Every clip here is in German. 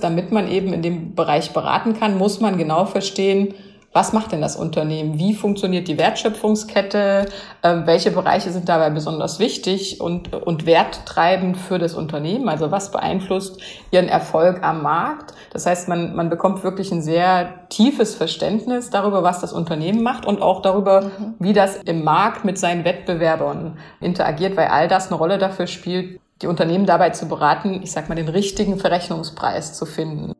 Damit man eben in dem Bereich beraten kann, muss man genau verstehen, was macht denn das Unternehmen? Wie funktioniert die Wertschöpfungskette? Ähm, welche Bereiche sind dabei besonders wichtig und, und werttreibend für das Unternehmen? Also was beeinflusst ihren Erfolg am Markt? Das heißt, man, man bekommt wirklich ein sehr tiefes Verständnis darüber, was das Unternehmen macht und auch darüber, mhm. wie das im Markt mit seinen Wettbewerbern interagiert, weil all das eine Rolle dafür spielt, die Unternehmen dabei zu beraten, ich sag mal, den richtigen Verrechnungspreis zu finden.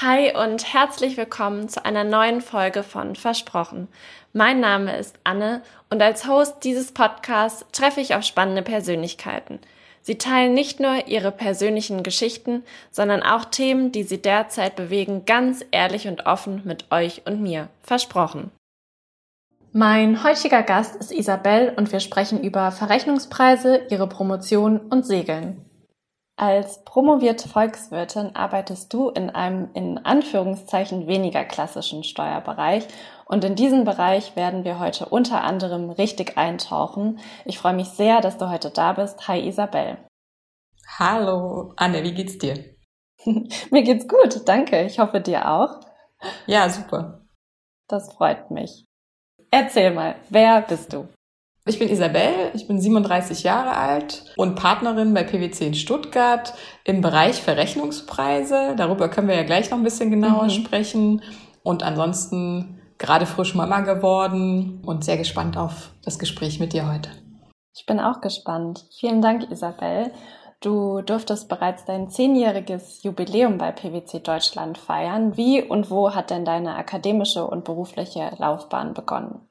Hi und herzlich willkommen zu einer neuen Folge von Versprochen. Mein Name ist Anne und als Host dieses Podcasts treffe ich auf spannende Persönlichkeiten. Sie teilen nicht nur ihre persönlichen Geschichten, sondern auch Themen, die sie derzeit bewegen, ganz ehrlich und offen mit euch und mir. Versprochen. Mein heutiger Gast ist Isabel und wir sprechen über Verrechnungspreise, ihre Promotion und Segeln. Als promovierte Volkswirtin arbeitest du in einem in Anführungszeichen weniger klassischen Steuerbereich und in diesen Bereich werden wir heute unter anderem richtig eintauchen. Ich freue mich sehr, dass du heute da bist. Hi Isabel. Hallo Anne, wie geht's dir? Mir geht's gut, danke. Ich hoffe dir auch. Ja, super. Das freut mich. Erzähl mal, wer bist du? Ich bin Isabel, ich bin 37 Jahre alt und Partnerin bei PwC in Stuttgart im Bereich Verrechnungspreise. Darüber können wir ja gleich noch ein bisschen genauer mhm. sprechen. Und ansonsten gerade frisch Mama geworden und sehr gespannt auf das Gespräch mit dir heute. Ich bin auch gespannt. Vielen Dank, Isabel. Du durftest bereits dein zehnjähriges Jubiläum bei PwC Deutschland feiern. Wie und wo hat denn deine akademische und berufliche Laufbahn begonnen?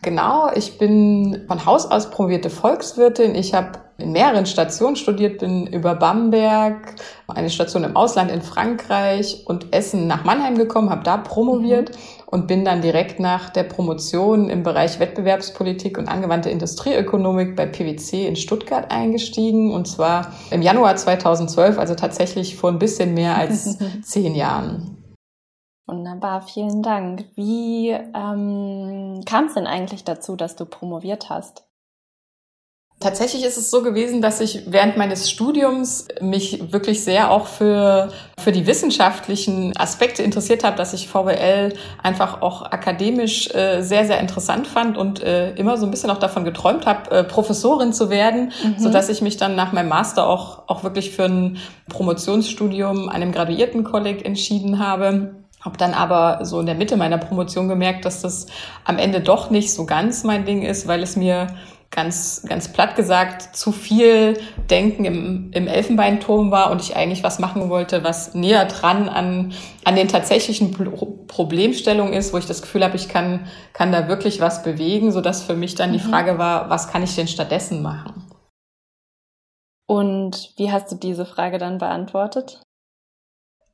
Genau, ich bin von Haus aus promovierte Volkswirtin. Ich habe in mehreren Stationen studiert, bin über Bamberg, eine Station im Ausland in Frankreich und Essen nach Mannheim gekommen, habe da promoviert mhm. Und bin dann direkt nach der Promotion im Bereich Wettbewerbspolitik und angewandte Industrieökonomik bei PwC in Stuttgart eingestiegen und zwar im Januar 2012, also tatsächlich vor ein bisschen mehr als zehn Jahren. Wunderbar, vielen Dank. Wie ähm, kam es denn eigentlich dazu, dass du promoviert hast? Tatsächlich ist es so gewesen, dass ich während meines Studiums mich wirklich sehr auch für, für die wissenschaftlichen Aspekte interessiert habe, dass ich VWL einfach auch akademisch äh, sehr, sehr interessant fand und äh, immer so ein bisschen auch davon geträumt habe, äh, Professorin zu werden, mhm. so dass ich mich dann nach meinem Master auch, auch wirklich für ein Promotionsstudium an einem Graduiertenkolleg entschieden habe habe dann aber so in der Mitte meiner Promotion gemerkt, dass das am Ende doch nicht so ganz mein Ding ist, weil es mir ganz, ganz platt gesagt zu viel Denken im, im Elfenbeinturm war und ich eigentlich was machen wollte, was näher dran an, an den tatsächlichen Problemstellungen ist, wo ich das Gefühl habe, ich kann, kann da wirklich was bewegen, so dass für mich dann die mhm. Frage war, was kann ich denn stattdessen machen? Und wie hast du diese Frage dann beantwortet?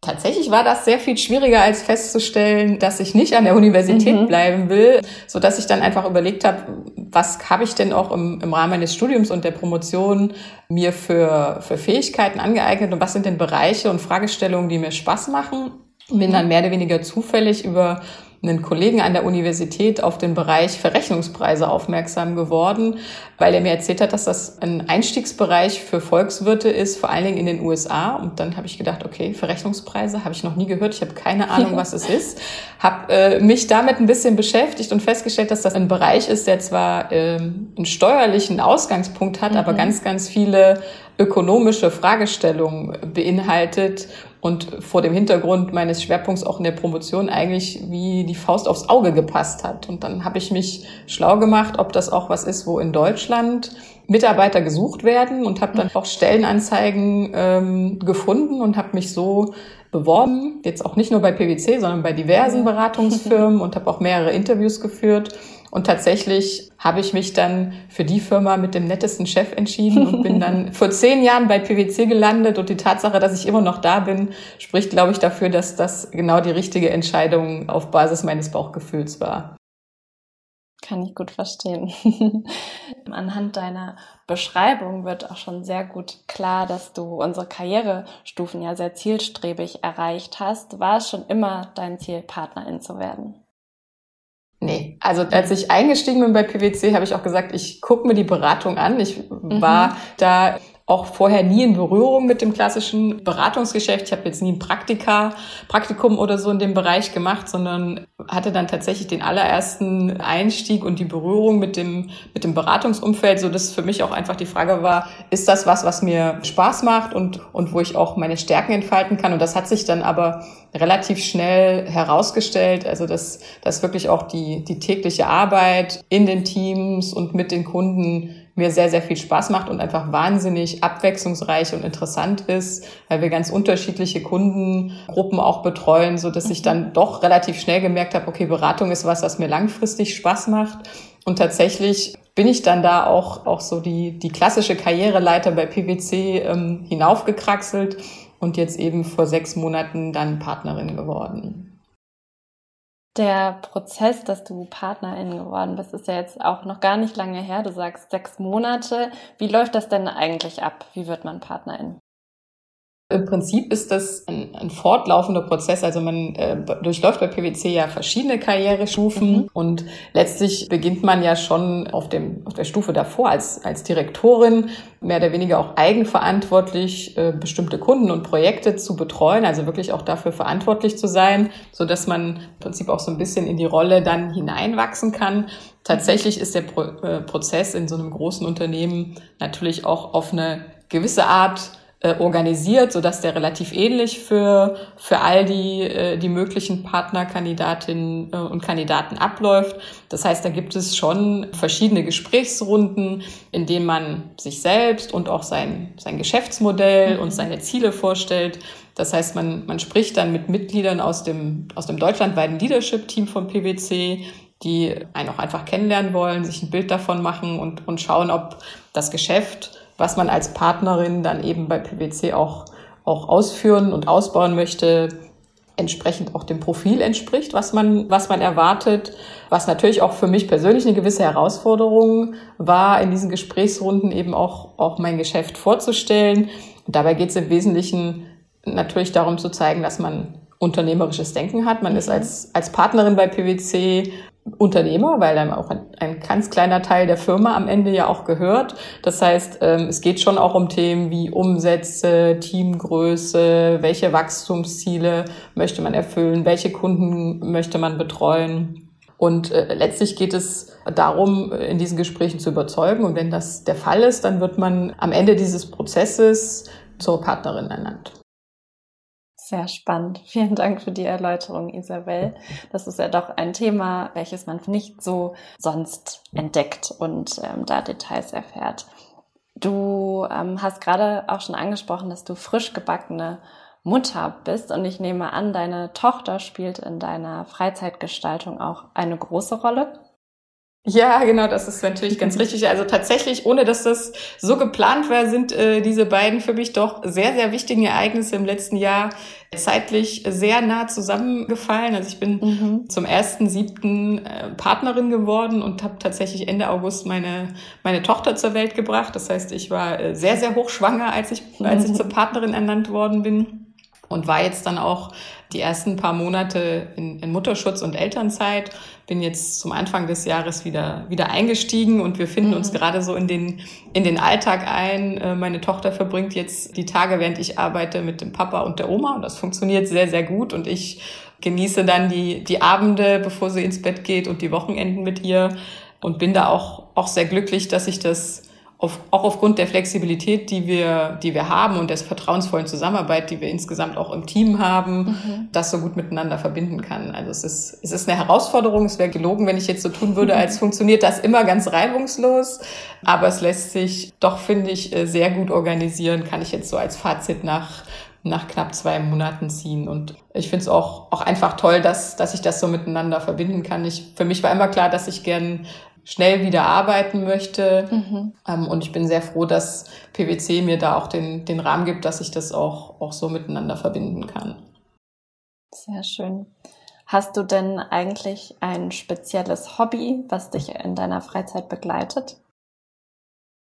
Tatsächlich war das sehr viel schwieriger als festzustellen, dass ich nicht an der Universität mhm. bleiben will, so dass ich dann einfach überlegt habe, was habe ich denn auch im, im Rahmen meines Studiums und der Promotion mir für, für Fähigkeiten angeeignet und was sind denn Bereiche und Fragestellungen, die mir Spaß machen. Bin dann mehr oder weniger zufällig über einen Kollegen an der Universität auf den Bereich Verrechnungspreise aufmerksam geworden, weil er mir erzählt hat, dass das ein Einstiegsbereich für Volkswirte ist, vor allen Dingen in den USA. Und dann habe ich gedacht, okay, Verrechnungspreise habe ich noch nie gehört, ich habe keine Ahnung, was es ist. Habe äh, mich damit ein bisschen beschäftigt und festgestellt, dass das ein Bereich ist, der zwar ähm, einen steuerlichen Ausgangspunkt hat, mhm. aber ganz, ganz viele ökonomische Fragestellungen beinhaltet und vor dem Hintergrund meines Schwerpunkts auch in der Promotion eigentlich wie die Faust aufs Auge gepasst hat. Und dann habe ich mich schlau gemacht, ob das auch was ist, wo in Deutschland Mitarbeiter gesucht werden und habe dann auch Stellenanzeigen ähm, gefunden und habe mich so beworben, jetzt auch nicht nur bei PwC, sondern bei diversen Beratungsfirmen und habe auch mehrere Interviews geführt und tatsächlich habe ich mich dann für die Firma mit dem nettesten Chef entschieden und bin dann vor zehn Jahren bei PwC gelandet. Und die Tatsache, dass ich immer noch da bin, spricht, glaube ich, dafür, dass das genau die richtige Entscheidung auf Basis meines Bauchgefühls war. Kann ich gut verstehen. Anhand deiner Beschreibung wird auch schon sehr gut klar, dass du unsere Karrierestufen ja sehr zielstrebig erreicht hast. War es schon immer dein Ziel, Partnerin zu werden? Nee, also als ich eingestiegen bin bei PwC, habe ich auch gesagt, ich gucke mir die Beratung an. Ich mhm. war da auch vorher nie in Berührung mit dem klassischen Beratungsgeschäft. Ich habe jetzt nie ein Praktika, Praktikum oder so in dem Bereich gemacht, sondern hatte dann tatsächlich den allerersten Einstieg und die Berührung mit dem, mit dem Beratungsumfeld, so dass für mich auch einfach die Frage war, ist das was, was mir Spaß macht und, und wo ich auch meine Stärken entfalten kann? Und das hat sich dann aber relativ schnell herausgestellt, also dass, dass wirklich auch die, die tägliche Arbeit in den Teams und mit den Kunden mir sehr, sehr viel Spaß macht und einfach wahnsinnig abwechslungsreich und interessant ist, weil wir ganz unterschiedliche Kundengruppen auch betreuen, so dass ich mhm. dann doch relativ schnell gemerkt habe, okay, Beratung ist was, was mir langfristig Spaß macht. Und tatsächlich bin ich dann da auch, auch so die, die klassische Karriereleiter bei PwC ähm, hinaufgekraxelt und jetzt eben vor sechs Monaten dann Partnerin geworden. Der Prozess, dass du Partnerin geworden bist, ist ja jetzt auch noch gar nicht lange her. Du sagst sechs Monate. Wie läuft das denn eigentlich ab? Wie wird man Partnerin? Im Prinzip ist das ein, ein fortlaufender Prozess. Also man äh, durchläuft bei PwC ja verschiedene Karrierestufen mhm. und letztlich beginnt man ja schon auf, dem, auf der Stufe davor als, als Direktorin mehr oder weniger auch eigenverantwortlich äh, bestimmte Kunden und Projekte zu betreuen, also wirklich auch dafür verantwortlich zu sein, so dass man im Prinzip auch so ein bisschen in die Rolle dann hineinwachsen kann. Tatsächlich ist der Pro äh, Prozess in so einem großen Unternehmen natürlich auch auf eine gewisse Art äh, organisiert, so dass der relativ ähnlich für, für all die, äh, die möglichen Partnerkandidatinnen äh, und Kandidaten abläuft. Das heißt, da gibt es schon verschiedene Gesprächsrunden, in denen man sich selbst und auch sein, sein Geschäftsmodell mhm. und seine Ziele vorstellt. Das heißt, man, man spricht dann mit Mitgliedern aus dem, aus dem deutschlandweiten Leadership-Team von PwC, die einen auch einfach kennenlernen wollen, sich ein Bild davon machen und, und schauen, ob das Geschäft was man als Partnerin dann eben bei PwC auch, auch ausführen und ausbauen möchte, entsprechend auch dem Profil entspricht, was man, was man erwartet. Was natürlich auch für mich persönlich eine gewisse Herausforderung war, in diesen Gesprächsrunden eben auch, auch mein Geschäft vorzustellen. Und dabei geht es im Wesentlichen natürlich darum zu zeigen, dass man unternehmerisches Denken hat. Man mhm. ist als, als Partnerin bei PwC Unternehmer, weil dann auch ein, ein, ganz kleiner Teil der Firma am Ende ja auch gehört. Das heißt, ähm, es geht schon auch um Themen wie Umsätze, Teamgröße, welche Wachstumsziele möchte man erfüllen, welche Kunden möchte man betreuen. Und äh, letztlich geht es darum, in diesen Gesprächen zu überzeugen. Und wenn das der Fall ist, dann wird man am Ende dieses Prozesses zur Partnerin ernannt. Sehr spannend. Vielen Dank für die Erläuterung, Isabel. Das ist ja doch ein Thema, welches man nicht so sonst entdeckt und ähm, da Details erfährt. Du ähm, hast gerade auch schon angesprochen, dass du frisch gebackene Mutter bist und ich nehme an, deine Tochter spielt in deiner Freizeitgestaltung auch eine große Rolle. Ja, genau, das ist natürlich ganz richtig. Also tatsächlich, ohne dass das so geplant war, sind äh, diese beiden für mich doch sehr, sehr wichtigen Ereignisse im letzten Jahr zeitlich sehr nah zusammengefallen. Also ich bin mhm. zum ersten siebten äh, Partnerin geworden und habe tatsächlich Ende August meine meine Tochter zur Welt gebracht. Das heißt, ich war äh, sehr, sehr hochschwanger, als ich als ich zur Partnerin ernannt worden bin und war jetzt dann auch die ersten paar Monate in, in, Mutterschutz und Elternzeit. Bin jetzt zum Anfang des Jahres wieder, wieder eingestiegen und wir finden mhm. uns gerade so in den, in den Alltag ein. Äh, meine Tochter verbringt jetzt die Tage, während ich arbeite, mit dem Papa und der Oma und das funktioniert sehr, sehr gut und ich genieße dann die, die Abende, bevor sie ins Bett geht und die Wochenenden mit ihr und bin da auch, auch sehr glücklich, dass ich das auf, auch aufgrund der Flexibilität, die wir, die wir haben und der vertrauensvollen Zusammenarbeit, die wir insgesamt auch im Team haben, mhm. das so gut miteinander verbinden kann. Also es ist, es ist eine Herausforderung. Es wäre gelogen, wenn ich jetzt so tun würde, als funktioniert das immer ganz reibungslos. Aber es lässt sich doch, finde ich, äh, sehr gut organisieren, kann ich jetzt so als Fazit nach nach knapp zwei Monaten ziehen. Und ich finde es auch, auch einfach toll, dass, dass ich das so miteinander verbinden kann. Ich, für mich war immer klar, dass ich gern schnell wieder arbeiten möchte. Mhm. Ähm, und ich bin sehr froh, dass PwC mir da auch den, den Rahmen gibt, dass ich das auch, auch so miteinander verbinden kann. Sehr schön. Hast du denn eigentlich ein spezielles Hobby, was dich in deiner Freizeit begleitet?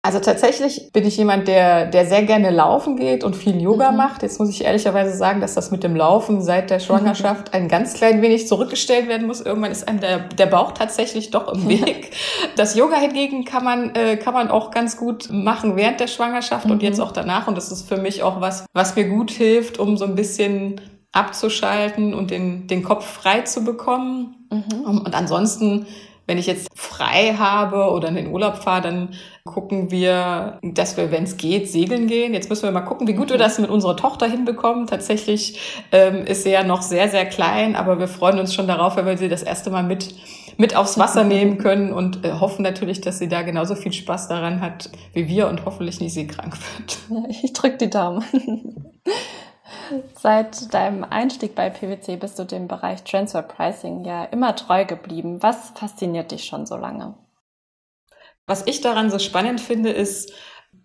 Also tatsächlich bin ich jemand, der, der sehr gerne laufen geht und viel Yoga mhm. macht. Jetzt muss ich ehrlicherweise sagen, dass das mit dem Laufen seit der Schwangerschaft ein ganz klein wenig zurückgestellt werden muss. Irgendwann ist einem der, der Bauch tatsächlich doch im Weg. Das Yoga hingegen kann man, äh, kann man auch ganz gut machen während der Schwangerschaft mhm. und jetzt auch danach. Und das ist für mich auch was, was mir gut hilft, um so ein bisschen abzuschalten und den, den Kopf frei zu bekommen. Mhm. Und ansonsten wenn ich jetzt frei habe oder in den Urlaub fahre, dann gucken wir, dass wir, wenn es geht, segeln gehen. Jetzt müssen wir mal gucken, wie gut wir das mit unserer Tochter hinbekommen. Tatsächlich ähm, ist sie ja noch sehr, sehr klein, aber wir freuen uns schon darauf, wenn wir sie das erste Mal mit mit aufs Wasser nehmen können und äh, hoffen natürlich, dass sie da genauso viel Spaß daran hat wie wir und hoffentlich nie seekrank wird. Ich drück die Daumen. Seit deinem Einstieg bei PwC bist du dem Bereich Transfer Pricing ja immer treu geblieben. Was fasziniert dich schon so lange? Was ich daran so spannend finde, ist,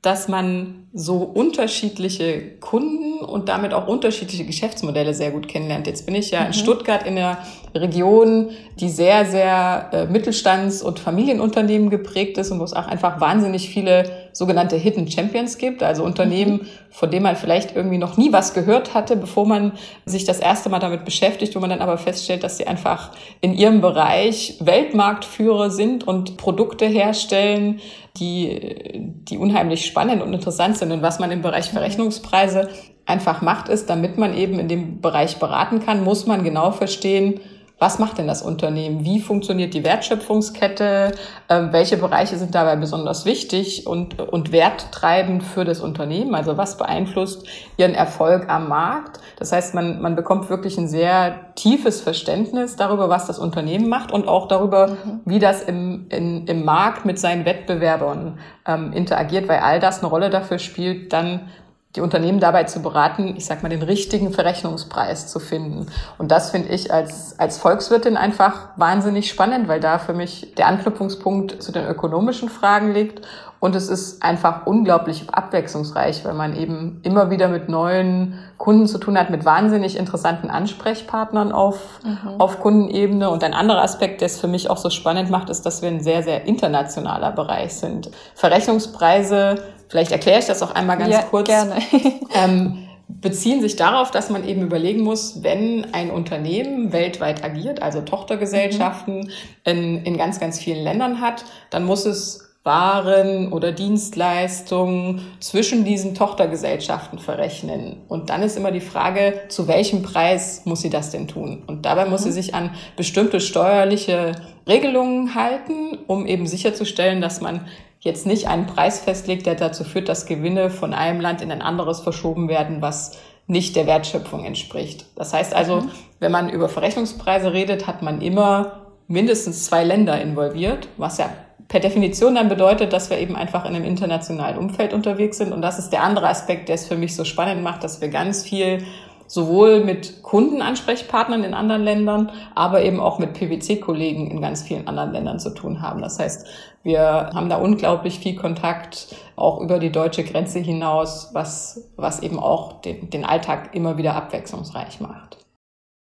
dass man so unterschiedliche Kunden und damit auch unterschiedliche Geschäftsmodelle sehr gut kennenlernt. Jetzt bin ich ja mhm. in Stuttgart in der Region, die sehr, sehr äh, Mittelstands- und Familienunternehmen geprägt ist und wo es auch einfach wahnsinnig viele sogenannte Hidden Champions gibt, also Unternehmen, mhm. von denen man vielleicht irgendwie noch nie was gehört hatte, bevor man sich das erste Mal damit beschäftigt, wo man dann aber feststellt, dass sie einfach in ihrem Bereich Weltmarktführer sind und Produkte herstellen, die, die unheimlich spannend und interessant sind. Und was man im Bereich Verrechnungspreise einfach macht, ist, damit man eben in dem Bereich beraten kann, muss man genau verstehen, was macht denn das Unternehmen? Wie funktioniert die Wertschöpfungskette? Ähm, welche Bereiche sind dabei besonders wichtig und, und werttreibend für das Unternehmen? Also was beeinflusst ihren Erfolg am Markt? Das heißt, man, man bekommt wirklich ein sehr tiefes Verständnis darüber, was das Unternehmen macht und auch darüber, mhm. wie das im, in, im Markt mit seinen Wettbewerbern ähm, interagiert, weil all das eine Rolle dafür spielt, dann die Unternehmen dabei zu beraten, ich sag mal, den richtigen Verrechnungspreis zu finden. Und das finde ich als, als Volkswirtin einfach wahnsinnig spannend, weil da für mich der Anknüpfungspunkt zu den ökonomischen Fragen liegt. Und es ist einfach unglaublich abwechslungsreich, weil man eben immer wieder mit neuen Kunden zu tun hat, mit wahnsinnig interessanten Ansprechpartnern auf, mhm. auf Kundenebene. Und ein anderer Aspekt, der es für mich auch so spannend macht, ist, dass wir ein sehr, sehr internationaler Bereich sind. Verrechnungspreise Vielleicht erkläre ich das auch einmal ganz ja, kurz. Gerne. ähm, beziehen sich darauf, dass man eben überlegen muss, wenn ein Unternehmen weltweit agiert, also Tochtergesellschaften mhm. in, in ganz, ganz vielen Ländern hat, dann muss es waren oder Dienstleistungen zwischen diesen Tochtergesellschaften verrechnen. Und dann ist immer die Frage, zu welchem Preis muss sie das denn tun? Und dabei muss mhm. sie sich an bestimmte steuerliche Regelungen halten, um eben sicherzustellen, dass man jetzt nicht einen Preis festlegt, der dazu führt, dass Gewinne von einem Land in ein anderes verschoben werden, was nicht der Wertschöpfung entspricht. Das heißt also, mhm. wenn man über Verrechnungspreise redet, hat man immer mindestens zwei Länder involviert, was ja per Definition dann bedeutet, dass wir eben einfach in einem internationalen Umfeld unterwegs sind. Und das ist der andere Aspekt, der es für mich so spannend macht, dass wir ganz viel sowohl mit Kundenansprechpartnern in anderen Ländern, aber eben auch mit PwC-Kollegen in ganz vielen anderen Ländern zu tun haben. Das heißt, wir haben da unglaublich viel Kontakt, auch über die deutsche Grenze hinaus, was, was eben auch den, den Alltag immer wieder abwechslungsreich macht.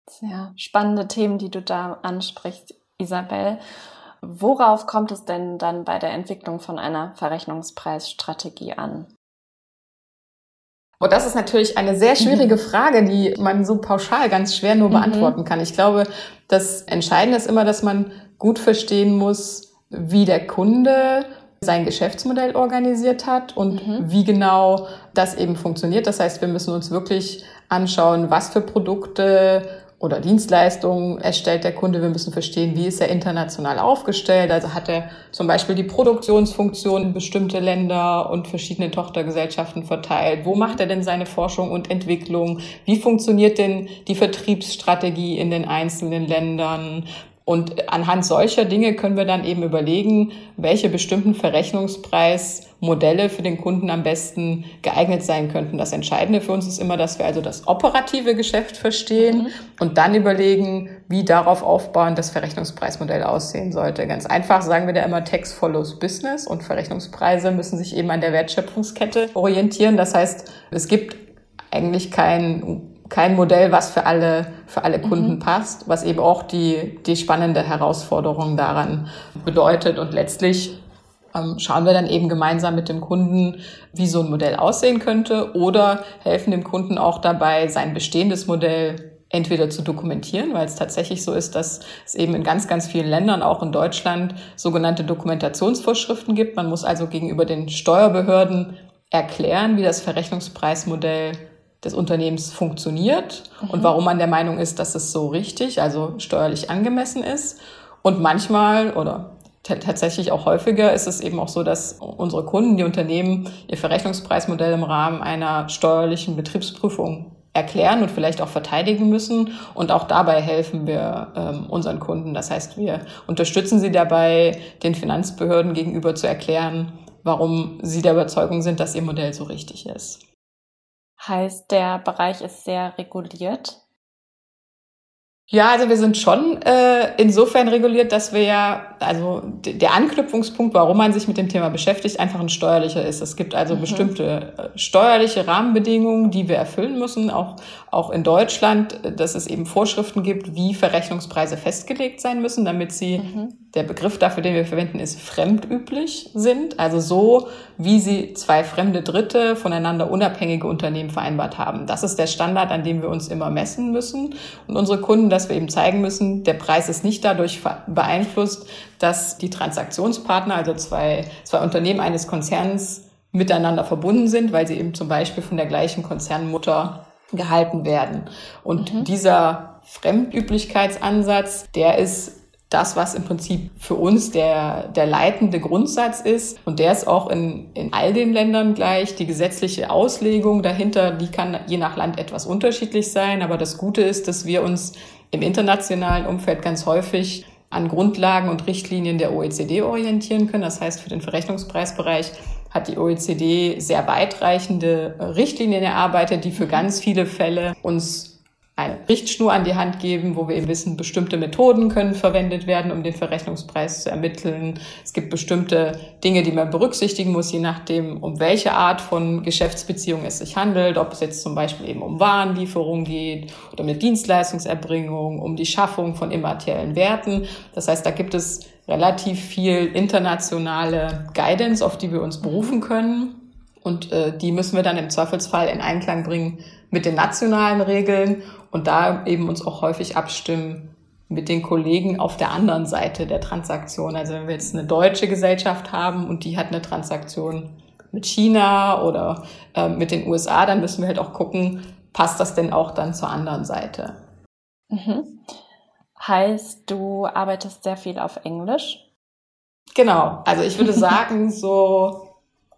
Sehr spannende Themen, die du da ansprichst, Isabel. Worauf kommt es denn dann bei der Entwicklung von einer Verrechnungspreisstrategie an? Und das ist natürlich eine sehr schwierige mhm. Frage, die man so pauschal ganz schwer nur mhm. beantworten kann. Ich glaube, das Entscheidende ist immer, dass man gut verstehen muss, wie der Kunde sein Geschäftsmodell organisiert hat und mhm. wie genau das eben funktioniert. Das heißt, wir müssen uns wirklich anschauen, was für Produkte oder Dienstleistungen erstellt der Kunde. Wir müssen verstehen, wie ist er international aufgestellt. Also hat er zum Beispiel die Produktionsfunktion in bestimmte Länder und verschiedene Tochtergesellschaften verteilt. Wo macht er denn seine Forschung und Entwicklung? Wie funktioniert denn die Vertriebsstrategie in den einzelnen Ländern? Und anhand solcher Dinge können wir dann eben überlegen, welche bestimmten Verrechnungspreismodelle für den Kunden am besten geeignet sein könnten. Das Entscheidende für uns ist immer, dass wir also das operative Geschäft verstehen mhm. und dann überlegen, wie darauf aufbauend das Verrechnungspreismodell aussehen sollte. Ganz einfach sagen wir da immer Text follows Business und Verrechnungspreise müssen sich eben an der Wertschöpfungskette orientieren. Das heißt, es gibt eigentlich kein kein Modell, was für alle, für alle Kunden mhm. passt, was eben auch die, die spannende Herausforderung daran bedeutet. Und letztlich ähm, schauen wir dann eben gemeinsam mit dem Kunden, wie so ein Modell aussehen könnte oder helfen dem Kunden auch dabei, sein bestehendes Modell entweder zu dokumentieren, weil es tatsächlich so ist, dass es eben in ganz, ganz vielen Ländern, auch in Deutschland, sogenannte Dokumentationsvorschriften gibt. Man muss also gegenüber den Steuerbehörden erklären, wie das Verrechnungspreismodell des Unternehmens funktioniert mhm. und warum man der Meinung ist, dass es so richtig, also steuerlich angemessen ist. Und manchmal oder tatsächlich auch häufiger ist es eben auch so, dass unsere Kunden, die Unternehmen ihr Verrechnungspreismodell im Rahmen einer steuerlichen Betriebsprüfung erklären und vielleicht auch verteidigen müssen. Und auch dabei helfen wir ähm, unseren Kunden. Das heißt, wir unterstützen sie dabei, den Finanzbehörden gegenüber zu erklären, warum sie der Überzeugung sind, dass ihr Modell so richtig ist. Heißt, der Bereich ist sehr reguliert? Ja, also wir sind schon äh, insofern reguliert, dass wir ja, also der Anknüpfungspunkt, warum man sich mit dem Thema beschäftigt, einfach ein steuerlicher ist. Es gibt also mhm. bestimmte äh, steuerliche Rahmenbedingungen, die wir erfüllen müssen, auch, auch in Deutschland, dass es eben Vorschriften gibt, wie Verrechnungspreise festgelegt sein müssen, damit sie, mhm. Der Begriff dafür, den wir verwenden, ist fremdüblich sind. Also so, wie sie zwei fremde Dritte voneinander unabhängige Unternehmen vereinbart haben. Das ist der Standard, an dem wir uns immer messen müssen. Und unsere Kunden, dass wir eben zeigen müssen, der Preis ist nicht dadurch beeinflusst, dass die Transaktionspartner, also zwei, zwei Unternehmen eines Konzerns, miteinander verbunden sind, weil sie eben zum Beispiel von der gleichen Konzernmutter gehalten werden. Und mhm. dieser Fremdüblichkeitsansatz, der ist das, was im Prinzip für uns der, der leitende Grundsatz ist. Und der ist auch in, in all den Ländern gleich. Die gesetzliche Auslegung dahinter, die kann je nach Land etwas unterschiedlich sein. Aber das Gute ist, dass wir uns im internationalen Umfeld ganz häufig an Grundlagen und Richtlinien der OECD orientieren können. Das heißt, für den Verrechnungspreisbereich hat die OECD sehr weitreichende Richtlinien erarbeitet, die für ganz viele Fälle uns eine Richtschnur an die Hand geben, wo wir eben wissen, bestimmte Methoden können verwendet werden, um den Verrechnungspreis zu ermitteln. Es gibt bestimmte Dinge, die man berücksichtigen muss, je nachdem, um welche Art von Geschäftsbeziehung es sich handelt, ob es jetzt zum Beispiel eben um Warenlieferung geht oder um eine Dienstleistungserbringung, um die Schaffung von immateriellen Werten. Das heißt, da gibt es relativ viel internationale Guidance, auf die wir uns berufen können. Und äh, die müssen wir dann im Zweifelsfall in Einklang bringen mit den nationalen Regeln und da eben uns auch häufig abstimmen mit den Kollegen auf der anderen Seite der Transaktion. Also wenn wir jetzt eine deutsche Gesellschaft haben und die hat eine Transaktion mit China oder äh, mit den USA, dann müssen wir halt auch gucken, passt das denn auch dann zur anderen Seite. Mhm. Heißt, du arbeitest sehr viel auf Englisch? Genau. Also ich würde sagen, so,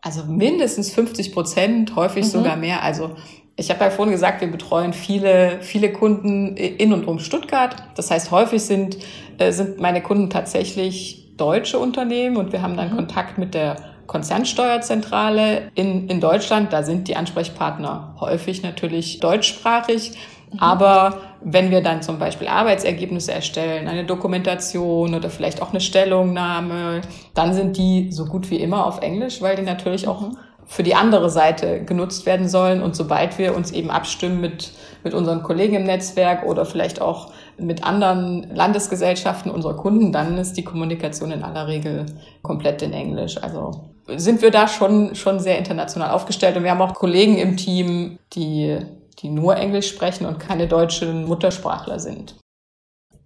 also mindestens 50 Prozent, häufig mhm. sogar mehr. Also ich habe ja vorhin gesagt, wir betreuen viele, viele Kunden in und um Stuttgart. Das heißt, häufig sind, äh, sind meine Kunden tatsächlich deutsche Unternehmen und wir haben dann mhm. Kontakt mit der Konzernsteuerzentrale in, in Deutschland. Da sind die Ansprechpartner häufig natürlich deutschsprachig. Mhm. Aber wenn wir dann zum Beispiel Arbeitsergebnisse erstellen, eine Dokumentation oder vielleicht auch eine Stellungnahme, dann sind die so gut wie immer auf Englisch, weil die natürlich auch mhm für die andere Seite genutzt werden sollen. Und sobald wir uns eben abstimmen mit, mit unseren Kollegen im Netzwerk oder vielleicht auch mit anderen Landesgesellschaften unserer Kunden, dann ist die Kommunikation in aller Regel komplett in Englisch. Also sind wir da schon, schon sehr international aufgestellt. Und wir haben auch Kollegen im Team, die, die nur Englisch sprechen und keine deutschen Muttersprachler sind.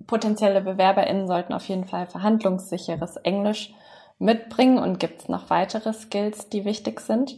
Potenzielle BewerberInnen sollten auf jeden Fall verhandlungssicheres Englisch mitbringen? Und gibt es noch weitere Skills, die wichtig sind?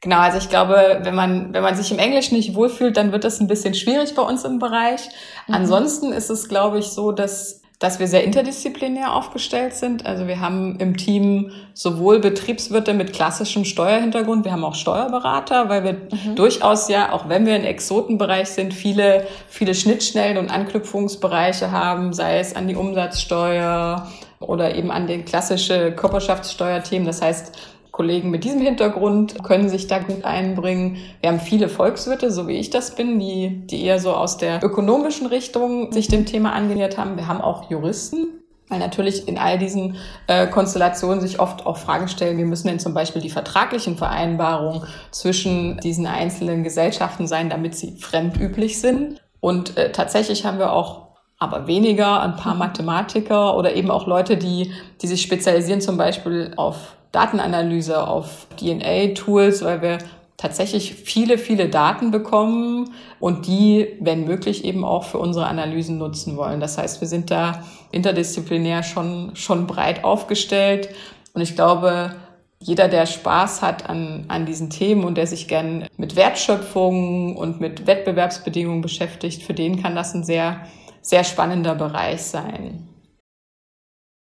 Genau, also ich glaube, wenn man, wenn man sich im Englisch nicht wohlfühlt, dann wird das ein bisschen schwierig bei uns im Bereich. Mhm. Ansonsten ist es, glaube ich, so, dass dass wir sehr interdisziplinär aufgestellt sind. Also wir haben im Team sowohl Betriebswirte mit klassischem Steuerhintergrund, wir haben auch Steuerberater, weil wir mhm. durchaus ja, auch wenn wir im Exotenbereich sind, viele, viele Schnittstellen und Anknüpfungsbereiche haben, sei es an die Umsatzsteuer, oder eben an den klassische Körperschaftssteuerthemen. Das heißt, Kollegen mit diesem Hintergrund können sich da gut einbringen. Wir haben viele Volkswirte, so wie ich das bin, die, die eher so aus der ökonomischen Richtung sich dem Thema angenähert haben. Wir haben auch Juristen, weil natürlich in all diesen äh, Konstellationen sich oft auch Fragen stellen, wie müssen denn zum Beispiel die vertraglichen Vereinbarungen zwischen diesen einzelnen Gesellschaften sein, damit sie fremdüblich sind. Und äh, tatsächlich haben wir auch aber weniger, ein paar mhm. Mathematiker oder eben auch Leute, die, die sich spezialisieren zum Beispiel auf Datenanalyse, auf DNA-Tools, weil wir tatsächlich viele, viele Daten bekommen und die, wenn möglich, eben auch für unsere Analysen nutzen wollen. Das heißt, wir sind da interdisziplinär schon, schon breit aufgestellt. Und ich glaube, jeder, der Spaß hat an, an diesen Themen und der sich gern mit Wertschöpfung und mit Wettbewerbsbedingungen beschäftigt, für den kann das ein sehr, sehr spannender Bereich sein.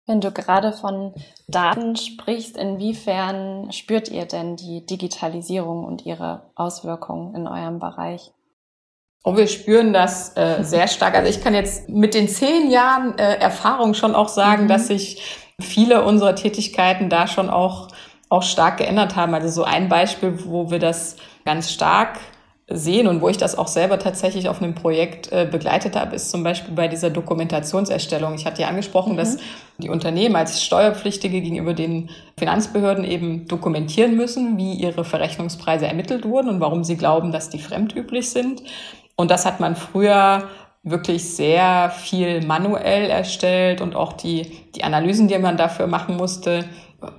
Wenn du gerade von Daten sprichst, inwiefern spürt ihr denn die Digitalisierung und ihre Auswirkungen in eurem Bereich? Oh, wir spüren das äh, sehr stark. Also ich kann jetzt mit den zehn Jahren äh, Erfahrung schon auch sagen, mhm. dass sich viele unserer Tätigkeiten da schon auch, auch stark geändert haben. Also so ein Beispiel, wo wir das ganz stark sehen und wo ich das auch selber tatsächlich auf einem Projekt äh, begleitet habe, ist zum Beispiel bei dieser Dokumentationserstellung. Ich hatte ja angesprochen, mhm. dass die Unternehmen als Steuerpflichtige gegenüber den Finanzbehörden eben dokumentieren müssen, wie ihre Verrechnungspreise ermittelt wurden und warum sie glauben, dass die fremdüblich sind. Und das hat man früher wirklich sehr viel manuell erstellt und auch die, die Analysen, die man dafür machen musste,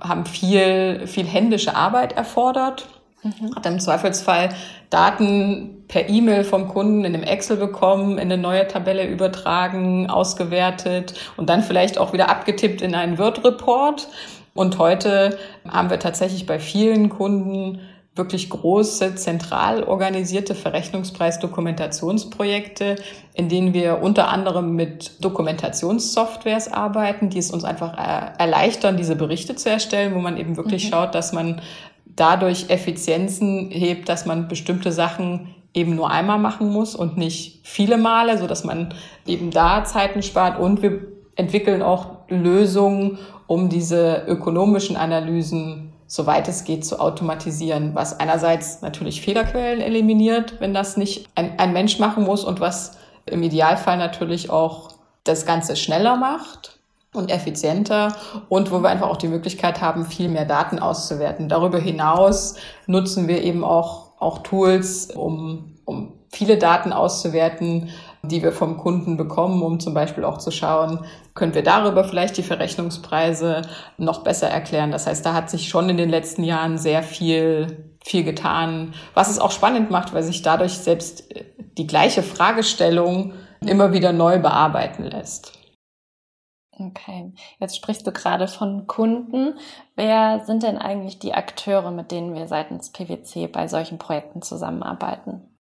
haben viel, viel händische Arbeit erfordert. Mhm. Hat im Zweifelsfall Daten per E-Mail vom Kunden in einem Excel bekommen, in eine neue Tabelle übertragen, ausgewertet und dann vielleicht auch wieder abgetippt in einen Word-Report. Und heute haben wir tatsächlich bei vielen Kunden wirklich große, zentral organisierte Verrechnungspreisdokumentationsprojekte, in denen wir unter anderem mit Dokumentationssoftwares arbeiten, die es uns einfach erleichtern, diese Berichte zu erstellen, wo man eben wirklich mhm. schaut, dass man dadurch Effizienzen hebt, dass man bestimmte Sachen eben nur einmal machen muss und nicht viele Male, so dass man eben da Zeiten spart. Und wir entwickeln auch Lösungen, um diese ökonomischen Analysen soweit es geht zu automatisieren, was einerseits natürlich Fehlerquellen eliminiert, wenn das nicht ein, ein Mensch machen muss und was im Idealfall natürlich auch das Ganze schneller macht und effizienter und wo wir einfach auch die Möglichkeit haben, viel mehr Daten auszuwerten. Darüber hinaus nutzen wir eben auch, auch Tools, um, um viele Daten auszuwerten, die wir vom Kunden bekommen, um zum Beispiel auch zu schauen, können wir darüber vielleicht die Verrechnungspreise noch besser erklären. Das heißt, da hat sich schon in den letzten Jahren sehr viel, viel getan, was es auch spannend macht, weil sich dadurch selbst die gleiche Fragestellung immer wieder neu bearbeiten lässt. Okay, jetzt sprichst du gerade von Kunden. Wer sind denn eigentlich die Akteure, mit denen wir seitens PwC bei solchen Projekten zusammenarbeiten?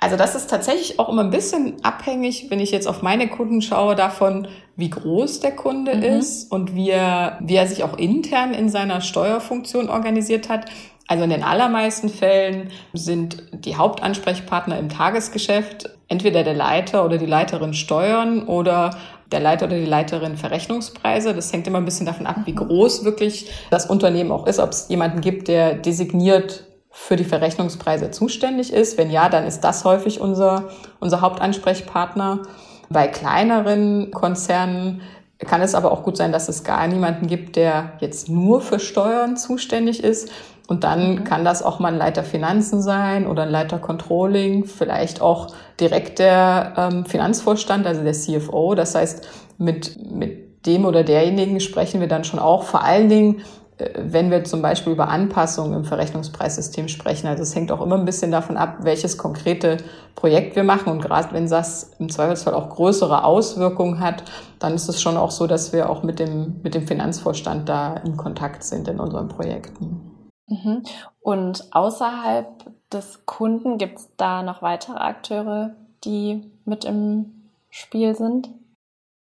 Also das ist tatsächlich auch immer ein bisschen abhängig, wenn ich jetzt auf meine Kunden schaue, davon, wie groß der Kunde mhm. ist und wie er, wie er sich auch intern in seiner Steuerfunktion organisiert hat. Also in den allermeisten Fällen sind die Hauptansprechpartner im Tagesgeschäft entweder der Leiter oder die Leiterin Steuern oder der Leiter oder die Leiterin Verrechnungspreise. Das hängt immer ein bisschen davon ab, wie groß wirklich das Unternehmen auch ist, ob es jemanden gibt, der designiert für die Verrechnungspreise zuständig ist. Wenn ja, dann ist das häufig unser, unser Hauptansprechpartner. Bei kleineren Konzernen kann es aber auch gut sein, dass es gar niemanden gibt, der jetzt nur für Steuern zuständig ist. Und dann mhm. kann das auch mal ein Leiter Finanzen sein oder ein Leiter Controlling, vielleicht auch direkt der ähm, Finanzvorstand, also der CFO. Das heißt, mit, mit dem oder derjenigen sprechen wir dann schon auch vor allen Dingen, äh, wenn wir zum Beispiel über Anpassungen im Verrechnungspreissystem sprechen. Also es hängt auch immer ein bisschen davon ab, welches konkrete Projekt wir machen. Und gerade wenn das im Zweifelsfall auch größere Auswirkungen hat, dann ist es schon auch so, dass wir auch mit dem, mit dem Finanzvorstand da in Kontakt sind in unseren Projekten. Mhm. Und außerhalb des Kunden gibt es da noch weitere Akteure, die mit im Spiel sind?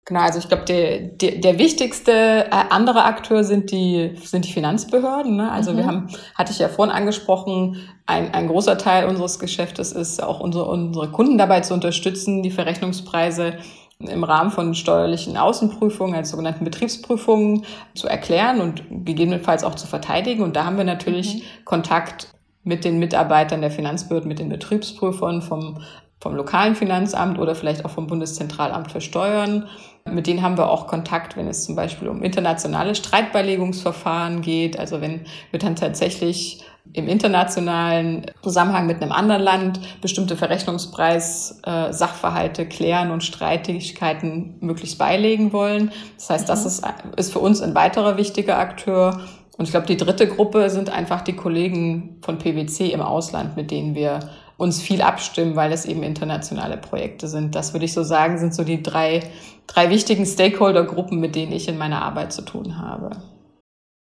Genau, also ich glaube, der, der, der wichtigste äh, andere Akteur sind die, sind die Finanzbehörden. Ne? Also mhm. wir haben, hatte ich ja vorhin angesprochen, ein, ein großer Teil unseres Geschäftes ist auch unsere, unsere Kunden dabei zu unterstützen, die Verrechnungspreise im Rahmen von steuerlichen Außenprüfungen, als sogenannten Betriebsprüfungen zu erklären und gegebenenfalls auch zu verteidigen. Und da haben wir natürlich mhm. Kontakt mit den Mitarbeitern der Finanzbehörden, mit den Betriebsprüfern vom vom lokalen Finanzamt oder vielleicht auch vom Bundeszentralamt für Steuern. Mit denen haben wir auch Kontakt, wenn es zum Beispiel um internationale Streitbeilegungsverfahren geht. Also wenn wir dann tatsächlich im internationalen Zusammenhang mit einem anderen Land bestimmte Verrechnungspreis-Sachverhalte äh, klären und Streitigkeiten möglichst beilegen wollen. Das heißt, das mhm. ist, ist für uns ein weiterer wichtiger Akteur. Und ich glaube, die dritte Gruppe sind einfach die Kollegen von PwC im Ausland, mit denen wir uns viel abstimmen, weil es eben internationale Projekte sind. Das würde ich so sagen, sind so die drei, drei wichtigen Stakeholder-Gruppen, mit denen ich in meiner Arbeit zu tun habe.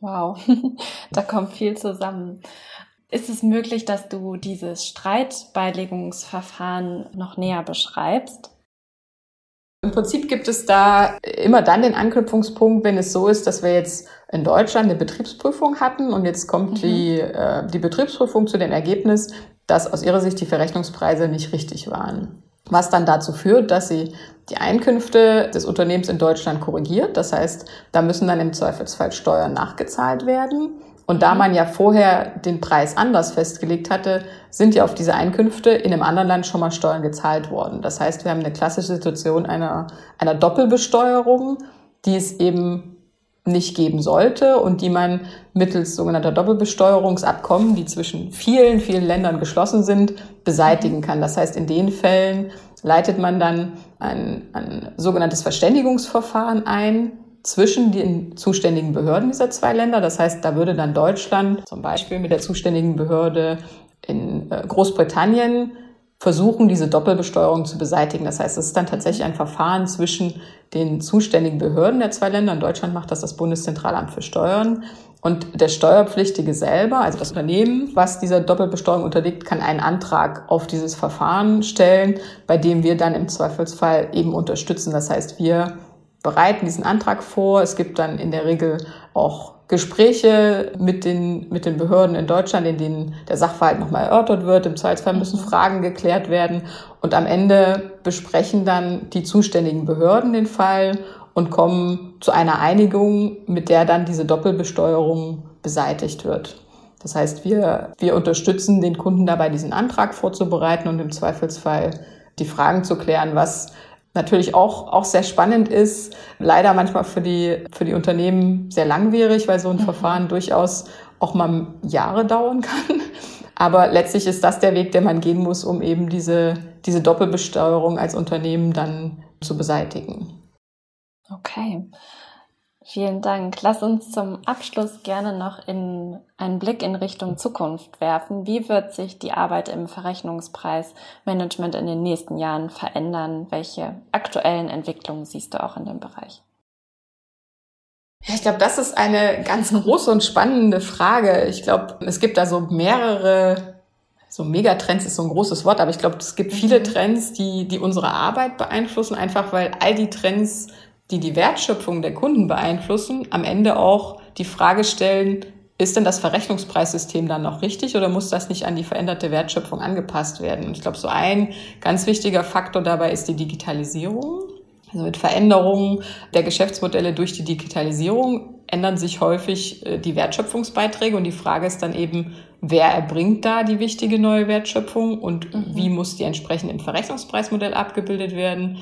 Wow, da kommt viel zusammen. Ist es möglich, dass du dieses Streitbeilegungsverfahren noch näher beschreibst? Im Prinzip gibt es da immer dann den Anknüpfungspunkt, wenn es so ist, dass wir jetzt in Deutschland eine Betriebsprüfung hatten und jetzt kommt mhm. die, äh, die Betriebsprüfung zu dem Ergebnis, dass aus ihrer Sicht die Verrechnungspreise nicht richtig waren. Was dann dazu führt, dass sie die Einkünfte des Unternehmens in Deutschland korrigiert. Das heißt, da müssen dann im Zweifelsfall Steuern nachgezahlt werden. Und da mhm. man ja vorher den Preis anders festgelegt hatte, sind ja auf diese Einkünfte in einem anderen Land schon mal Steuern gezahlt worden. Das heißt, wir haben eine klassische Situation einer, einer Doppelbesteuerung, die es eben nicht geben sollte und die man mittels sogenannter Doppelbesteuerungsabkommen, die zwischen vielen, vielen Ländern geschlossen sind, beseitigen kann. Das heißt, in den Fällen leitet man dann ein, ein sogenanntes Verständigungsverfahren ein zwischen den zuständigen Behörden dieser zwei Länder. Das heißt, da würde dann Deutschland zum Beispiel mit der zuständigen Behörde in äh, Großbritannien versuchen, diese Doppelbesteuerung zu beseitigen. Das heißt, es ist dann tatsächlich ein Verfahren zwischen den zuständigen Behörden der zwei Länder. In Deutschland macht das das Bundeszentralamt für Steuern. Und der Steuerpflichtige selber, also das Unternehmen, was dieser Doppelbesteuerung unterliegt, kann einen Antrag auf dieses Verfahren stellen, bei dem wir dann im Zweifelsfall eben unterstützen. Das heißt, wir bereiten diesen Antrag vor. Es gibt dann in der Regel auch Gespräche mit den, mit den Behörden in Deutschland, in denen der Sachverhalt nochmal erörtert wird. Im Zweifelsfall müssen. Fragen geklärt werden. Und am Ende besprechen dann die zuständigen Behörden den Fall und kommen zu einer Einigung, mit der dann diese Doppelbesteuerung beseitigt wird. Das heißt, wir, wir unterstützen den Kunden dabei, diesen Antrag vorzubereiten und im Zweifelsfall die Fragen zu klären, was natürlich auch, auch sehr spannend ist. Leider manchmal für die, für die Unternehmen sehr langwierig, weil so ein mhm. Verfahren durchaus auch mal Jahre dauern kann. Aber letztlich ist das der Weg, den man gehen muss, um eben diese, diese Doppelbesteuerung als Unternehmen dann zu beseitigen. Okay. Vielen Dank. Lass uns zum Abschluss gerne noch in einen Blick in Richtung Zukunft werfen. Wie wird sich die Arbeit im Verrechnungspreismanagement in den nächsten Jahren verändern? Welche aktuellen Entwicklungen siehst du auch in dem Bereich? Ja, ich glaube, das ist eine ganz große und spannende Frage. Ich glaube, es gibt da so mehrere, so Megatrends ist so ein großes Wort, aber ich glaube, es gibt viele mhm. Trends, die, die unsere Arbeit beeinflussen, einfach weil all die Trends die die Wertschöpfung der Kunden beeinflussen, am Ende auch die Frage stellen, ist denn das Verrechnungspreissystem dann noch richtig oder muss das nicht an die veränderte Wertschöpfung angepasst werden? Und ich glaube, so ein ganz wichtiger Faktor dabei ist die Digitalisierung. Also mit Veränderungen der Geschäftsmodelle durch die Digitalisierung ändern sich häufig äh, die Wertschöpfungsbeiträge und die Frage ist dann eben, wer erbringt da die wichtige neue Wertschöpfung und mhm. wie muss die entsprechend im Verrechnungspreismodell abgebildet werden?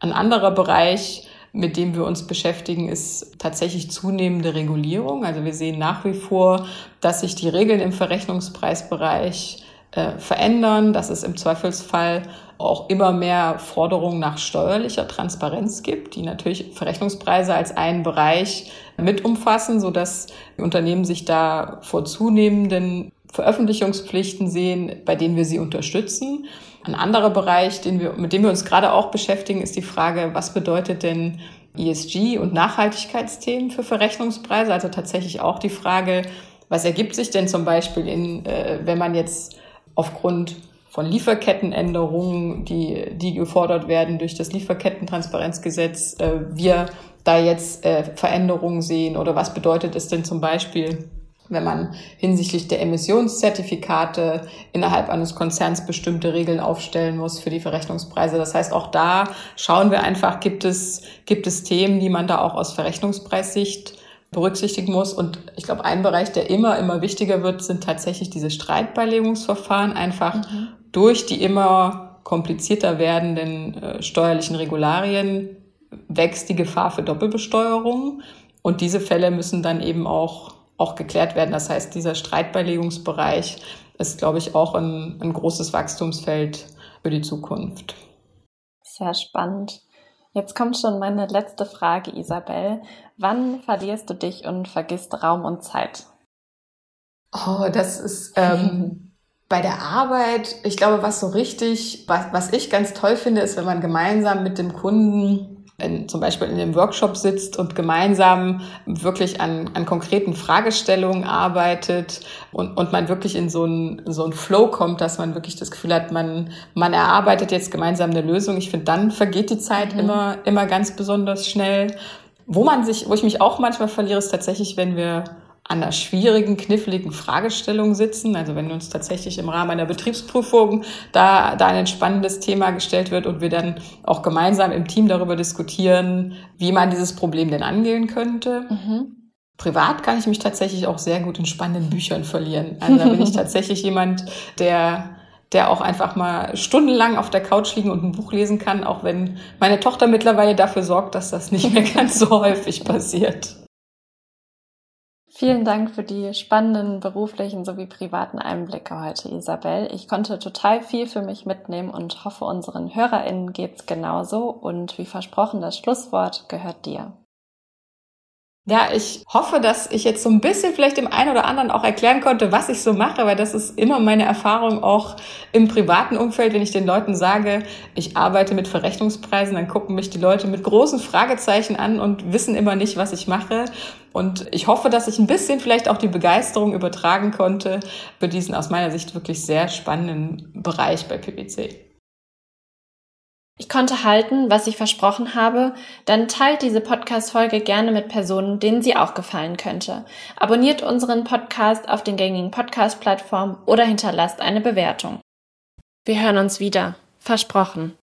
Ein anderer Bereich mit dem wir uns beschäftigen, ist tatsächlich zunehmende Regulierung. Also wir sehen nach wie vor, dass sich die Regeln im Verrechnungspreisbereich äh, verändern, dass es im Zweifelsfall auch immer mehr Forderungen nach steuerlicher Transparenz gibt, die natürlich Verrechnungspreise als einen Bereich mit umfassen, so dass die Unternehmen sich da vor zunehmenden Veröffentlichungspflichten sehen, bei denen wir sie unterstützen. Ein anderer Bereich, den wir, mit dem wir uns gerade auch beschäftigen, ist die Frage, was bedeutet denn ESG und Nachhaltigkeitsthemen für Verrechnungspreise? Also tatsächlich auch die Frage, was ergibt sich denn zum Beispiel in, äh, wenn man jetzt aufgrund von Lieferkettenänderungen, die, die gefordert werden durch das Lieferkettentransparenzgesetz, äh, wir da jetzt äh, Veränderungen sehen oder was bedeutet es denn zum Beispiel wenn man hinsichtlich der Emissionszertifikate innerhalb eines Konzerns bestimmte Regeln aufstellen muss für die Verrechnungspreise. Das heißt, auch da schauen wir einfach, gibt es, gibt es Themen, die man da auch aus Verrechnungspreissicht berücksichtigen muss. Und ich glaube, ein Bereich, der immer, immer wichtiger wird, sind tatsächlich diese Streitbeilegungsverfahren, einfach mhm. durch die immer komplizierter werdenden äh, steuerlichen Regularien wächst die Gefahr für Doppelbesteuerung. Und diese Fälle müssen dann eben auch, auch geklärt werden. Das heißt, dieser Streitbeilegungsbereich ist, glaube ich, auch ein, ein großes Wachstumsfeld für die Zukunft. Sehr spannend. Jetzt kommt schon meine letzte Frage, Isabel. Wann verlierst du dich und vergisst Raum und Zeit? Oh, das ist ähm, bei der Arbeit, ich glaube, was so richtig, was, was ich ganz toll finde, ist, wenn man gemeinsam mit dem Kunden in, zum Beispiel in einem Workshop sitzt und gemeinsam wirklich an, an konkreten Fragestellungen arbeitet und, und man wirklich in so ein so Flow kommt, dass man wirklich das Gefühl hat, man, man erarbeitet jetzt gemeinsam eine Lösung. Ich finde, dann vergeht die Zeit mhm. immer, immer ganz besonders schnell. Wo man sich, wo ich mich auch manchmal verliere, ist tatsächlich, wenn wir an einer schwierigen, kniffligen Fragestellung sitzen. Also wenn uns tatsächlich im Rahmen einer Betriebsprüfung da, da ein spannendes Thema gestellt wird und wir dann auch gemeinsam im Team darüber diskutieren, wie man dieses Problem denn angehen könnte. Mhm. Privat kann ich mich tatsächlich auch sehr gut in spannenden Büchern verlieren. Also da bin ich tatsächlich jemand, der der auch einfach mal stundenlang auf der Couch liegen und ein Buch lesen kann, auch wenn meine Tochter mittlerweile dafür sorgt, dass das nicht mehr ganz so häufig passiert. Vielen Dank für die spannenden beruflichen sowie privaten Einblicke heute, Isabel. Ich konnte total viel für mich mitnehmen und hoffe, unseren HörerInnen geht's genauso. Und wie versprochen, das Schlusswort gehört dir. Ja, ich hoffe, dass ich jetzt so ein bisschen vielleicht dem einen oder anderen auch erklären konnte, was ich so mache, weil das ist immer meine Erfahrung auch im privaten Umfeld, wenn ich den Leuten sage, ich arbeite mit Verrechnungspreisen, dann gucken mich die Leute mit großen Fragezeichen an und wissen immer nicht, was ich mache. Und ich hoffe, dass ich ein bisschen vielleicht auch die Begeisterung übertragen konnte für diesen aus meiner Sicht wirklich sehr spannenden Bereich bei PwC. Ich konnte halten, was ich versprochen habe, dann teilt diese Podcast-Folge gerne mit Personen, denen sie auch gefallen könnte. Abonniert unseren Podcast auf den gängigen Podcast-Plattformen oder hinterlasst eine Bewertung. Wir hören uns wieder. Versprochen.